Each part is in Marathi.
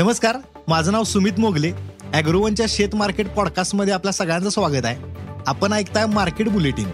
नमस्कार माझं नाव सुमित मोगले. अॅग्रोवनच्या शेत मार्केट पॉडकास्टमध्ये आपल्या सगळ्यांचं स्वागत आहे. आपण ऐकताय मार्केट बुलेटिन.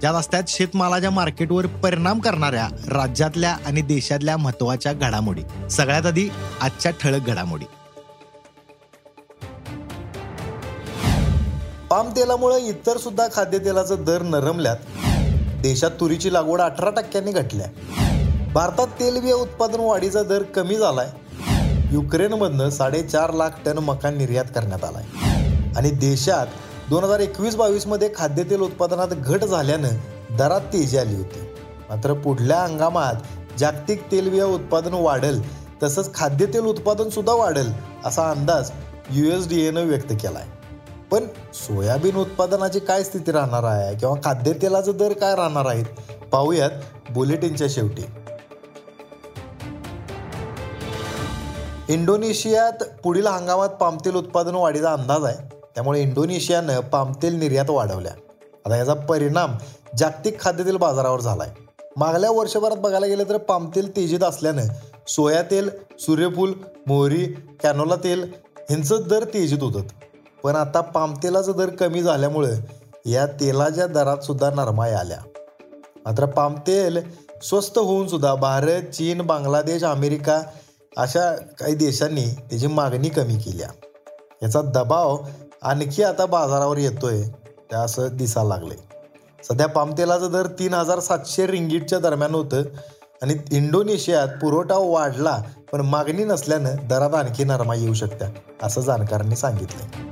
ज्यात असतात शेतमालाच्या मार्केटवर परिणाम करणाऱ्या राज्यातल्या आणि देशातल्या महत्त्वाच्या घडामोडी. सगळ्यात आधी आजच्या ठळक घडामोडी. पाम तेलामुळे इतर सुद्धा खाद्यतेलाचा दर नरमल्यात. देशात तुरीची लागवड अठरा टक्क्यांनी घटल्या. भारतात तेलबिया उत्पादन वाढीचा दर कमी झालाय. युक्रेनमधनं साडेचार लाख टन मका निर्यात करण्यात आलाय. आणि देशात दोन हजार एकवीस बावीसमध्ये खाद्यतेल उत्पादनात घट झाल्यानं दरात तेजी आली होती. मात्र पुढल्या हंगामात जागतिक तेलबिया उत्पादन वाढेल तसंच खाद्यतेल उत्पादन सुद्धा वाढेल असा अंदाज यू एस डी एनं व्यक्त केलाय. पण सोयाबीन उत्पादनाची काय स्थिती राहणार आहे किंवा खाद्यतेलाचा दर काय राहणार आहेत पाहूयात बुलेटिनच्या शेवटी. इंडोनेशियात पुढील हंगामात पामतेल उत्पादन वाढीचा अंदाज आहे. त्यामुळे इंडोनेशियानं पामतेल निर्यात वाढवल्या. आता याचा परिणाम जागतिक खाद्यतेल बाजारावर झालाय. मागल्या वर्षभरात बघायला गेलं तर पामतेल तेजीत असल्यानं सोया तेल सूर्यफूल मोहरी कॅनोला तेल ह्यांचं दर तेजीत होतं. पण आता पामतेलाचा दर कमी झाल्यामुळं या तेलाच्या दरात सुद्धा नरमाई आल्या. मात्र पामतेल स्वस्त होऊन सुद्धा भारत चीन बांगलादेश अमेरिका अशा काही देशांनी त्याची मागणी कमी केल्या. याचा दबाव आणखी आता बाजारावर येतोय त्या असं दिसायला लागले सध्या पामतेलाचं दर तीन हजार सातशे रिंगीटच्या दरम्यान होतं आणि इंडोनेशियात पुरवठा वाढला पण मागणी नसल्यानं दरात आणखी नरमा येऊ शकत्या असं जाणकारांनी सांगितलं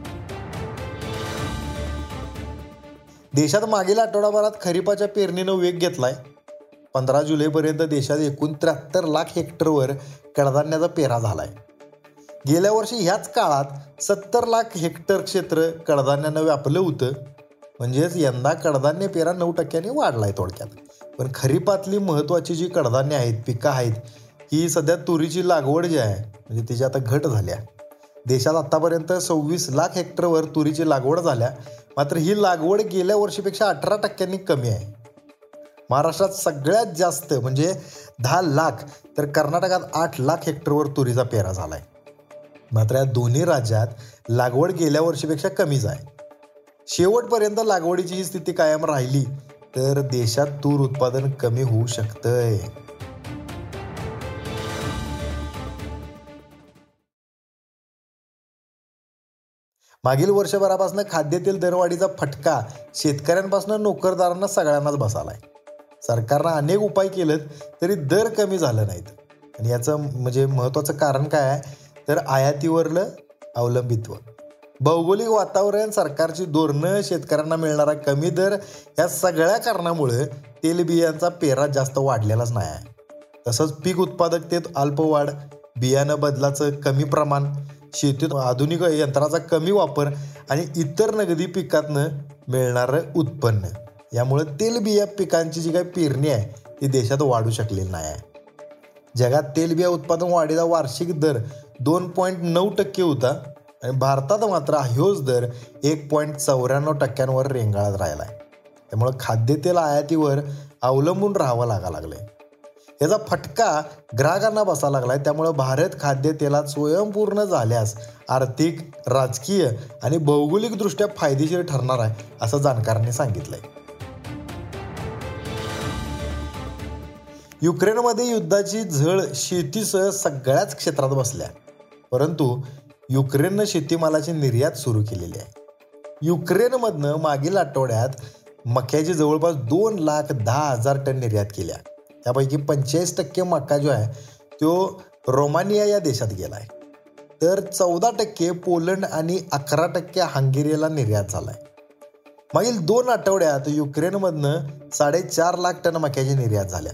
देशात मागील आठवडाभरात खरीपाच्या पेरणीनं वेग घेतलाय. पंधरा जुलैपर्यंत देशात एकूण त्र्याहत्तर लाख हेक्टरवर कडधान्याचा पेरा झालाय. गेल्या वर्षी ह्याच काळात सत्तर लाख हेक्टर क्षेत्र कडधान्यानं व्यापलं होतं. म्हणजेच यंदा कडधान्य पेरा नऊ टक्क्यांनी वाढलाय थोडक्यात. पण खरीपातली महत्त्वाची जी कडधान्य आहेत पिकं आहेत ही सध्या तुरीची लागवड जी आहे म्हणजे तिची आता घट झाल्या. देशात आत्तापर्यंत सव्वीस लाख हेक्टरवर तुरीची लागवड झाल्या. मात्र ही लागवड गेल्या वर्षीपेक्षा अठरा टक्क्यांनी कमी आहे. महाराष्ट्रात सगळ्यात जास्त म्हणजे दहा लाख तर कर्नाटकात आठ लाख हेक्टरवर तुरीचा पेरा झालाय. मात्र या दोन्ही राज्यात लागवड गेल्या वर्षीपेक्षा कमीच आहे शेवटपर्यंत लागवडीची ही स्थिती कायम राहिली तर देशात तूर उत्पादन कमी होऊ शकतंय. मागील वर्षभरापासून खाद्यतेल दरवाढीचा फटका शेतकऱ्यांपासून नोकरदारांना सगळ्यांनाच बसालाय. सरकारनं अनेक उपाय केलेत तरी दर कमी झालं नाहीत. आणि याचं म्हणजे महत्त्वाचं कारण काय आहे? तर आयातीवरलं अवलंबित्व. भौगोलिक वातावरण सरकारची धोरणं शेतकऱ्यांना मिळणारा कमी दर या सगळ्या कारणामुळे तेलबियांचा पेरा जास्त वाढलेलाच नाही आहे. तसंच पीक उत्पादकतेत अल्पवाढ बियाणं बदलाचं कमी प्रमाण शेतीत आधुनिक यंत्राचा कमी वापर आणि इतर नगदी पिकातनं मिळणारं उत्पन्न. यामुळे तेलबिया पिकांची जी काही पेरणी आहे ती देशात वाढू शकलेली नाही आहे. जगात तेलबिया उत्पादन वाढीचा वार्षिक दर दोन पॉईंट नऊ टक्के होता आणि भारतात मात्र ह्योच दर एक पॉईंट चौऱ्याण्णव टक्क्यांवर रेंगाळत राहिला आहे. त्यामुळं खाद्यतेल आयातीवर अवलंबून राहावं लागा लागलंय. याचा फटका ग्राहकांना बसा लागलाय. त्यामुळं भारत खाद्यतेलात स्वयंपूर्ण झाल्यास आर्थिक राजकीय आणि भौगोलिकदृष्ट्या फायदेशीर ठरणार आहे असं जाणकारांनी सांगितलंय. युक्रेनमध्ये युद्धाची झळ शेतीसह सगळ्याच क्षेत्रात बसल्या. परंतु युक्रेननं शेतीमालाची निर्यात सुरू केलेली आहे. युक्रेनमधनं मागील आठवड्यात मक्याची जवळपास दोन लाख दहा हजार टन निर्यात केल्या. त्यापैकी पंचेचाळीस टक्के मका जो आहे तो रोमानिया या देशात गेला आहे. तर चौदा टक्के पोलंड आणि अकरा टक्के हंगेरियाला निर्यात झाला आहे. मागील दोन आठवड्यात युक्रेनमधनं साडेचार लाख टन मक्याची निर्यात झाल्या.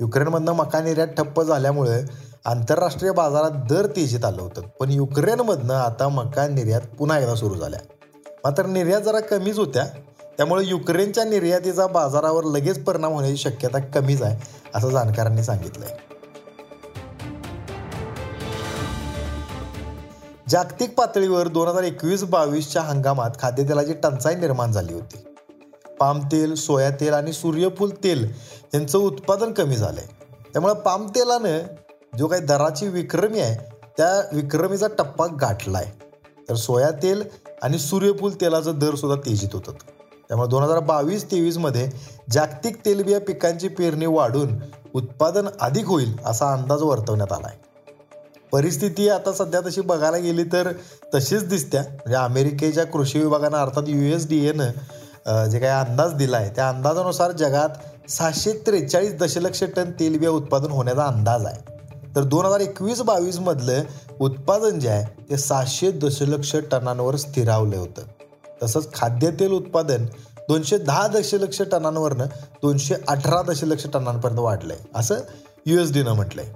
युक्रेनमधनं मका निर्यात ठप्प झाल्यामुळे आंतरराष्ट्रीय बाजारात दर तेजीत आलं होतं. पण युक्रेनमधनं आता मका निर्यात पुन्हा एकदा सुरू झाल्या. मात्र निर्यात जरा कमीच होत्या. त्यामुळे युक्रेनच्या निर्यातीचा बाजारावर लगेच परिणाम होण्याची शक्यता कमीच आहे असं जाणकारांनी सांगितलंय. जागतिक पातळीवर दोन हजार एकवीस बावीसच्या हंगामात खाद्यतेलाची टंचाई निर्माण झाली होती. पाम तेल सोया तेल आणि सूर्यफूल तेल यांचं उत्पादन कमी झालंय. त्यामुळे पाम तेलानं जो काही दराची विक्रमी आहे त्या विक्रमीचा टप्पा गाठलाय. तर सोया तेल आणि सूर्यफूल तेलाचं दर सुद्धा तेजीत होतात त्यामुळे दोन हजार बावीस तेवीसमध्ये जागतिक तेलबिया पिकांची पेरणी वाढून उत्पादन अधिक होईल असा अंदाज वर्तवण्यात आला आहे परिस्थिती आता सध्या तशी बघायला गेली तर तशीच दिसत्या. म्हणजे अमेरिकेच्या कृषी विभागानं अर्थात यू एस डी एनं जे काही अंदाज दिला आहे त्या अंदाजानुसार जगात सहाशे त्रेचाळीस दशलक्ष टन तेलबिया उत्पादन होण्याचा अंदाज आहे. तर दोन हजार एकवीस बावीसमधलं उत्पादन जे आहे ते सहाशे दशलक्ष टनांवर स्थिरावलं होतं. तसंच खाद्यतेल उत्पादन दोनशे दहा दशलक्ष टनांवरनं दोनशे अठरा दशलक्ष टनांपर्यंत वाढलंय असं यू एस डीनं म्हटलंय.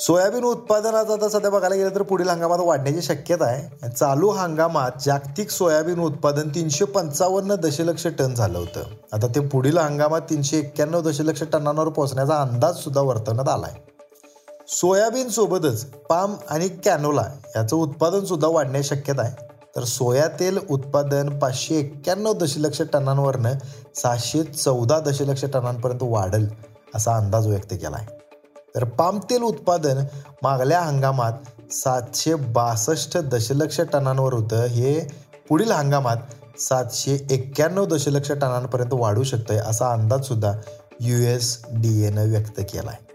सोयाबीन उत्पादनात आता सध्या बघायला गेलं तर पुढील हंगामात वाढण्याची शक्यता आहे. चालू हंगामात जागतिक सोयाबीन उत्पादन तीनशे पंचावन्न दशलक्ष टन झालं होतं. आता ते पुढील हंगामात तीनशे एक्क्याण्णव दशलक्ष टनांवर पोहोचण्याचा अंदाज सुद्धा वर्तवण्यात आलाय. सोयाबीन सोबतच पाम आणि कॅनोला याचं उत्पादन सुद्धा वाढण्याची शक्यता आहे. तर सोया तेल उत्पादन पाचशे एक्क्याण्णव दशलक्ष टनांवरनं सहाशे चौदा दशलक्ष टनांपर्यंत वाढेल असा अंदाज व्यक्त केला आहे तर पाम तेल उत्पादन मागल्या हंगामात सातशे बासष्ट दशलक्ष टनांवर होतं. हे पुढील हंगामात सातशे एक्क्याण्णव दशलक्ष टनांपर्यंत वाढू शकतंय असा अंदाजसुद्धा यू एस डी एनं व्यक्त केला आहे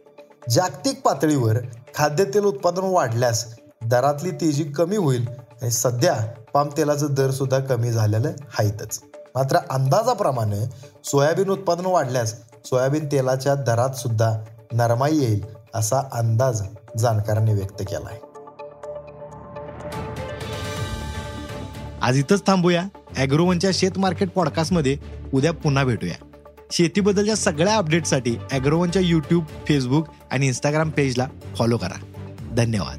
जागतिक पातळीवर खाद्यतेल उत्पादन वाढल्यास दरातली तेजी कमी होईल आणि सध्या पाम तेलाचं कमी झालेलं आहेतच मात्र अंदाजाप्रमाणे सोयाबीन उत्पादन वाढल्यास सोयाबीन तेलाच्या दरात सुद्धा नरमाई येईल असा अंदाज जाणकारांनी व्यक्त केला आहे आज इथंच थांबूया. अॅग्रोवनच्या शेत मार्केट पॉडकास्टमध्ये उद्या पुन्हा भेटूया. शेतीबद्दलच्या सगळ्या अपडेटसाठी अॅग्रोवनच्या यूट्यूब फेसबुक आणि इंस्टाग्राम पेजला फॉलो करा. धन्यवाद.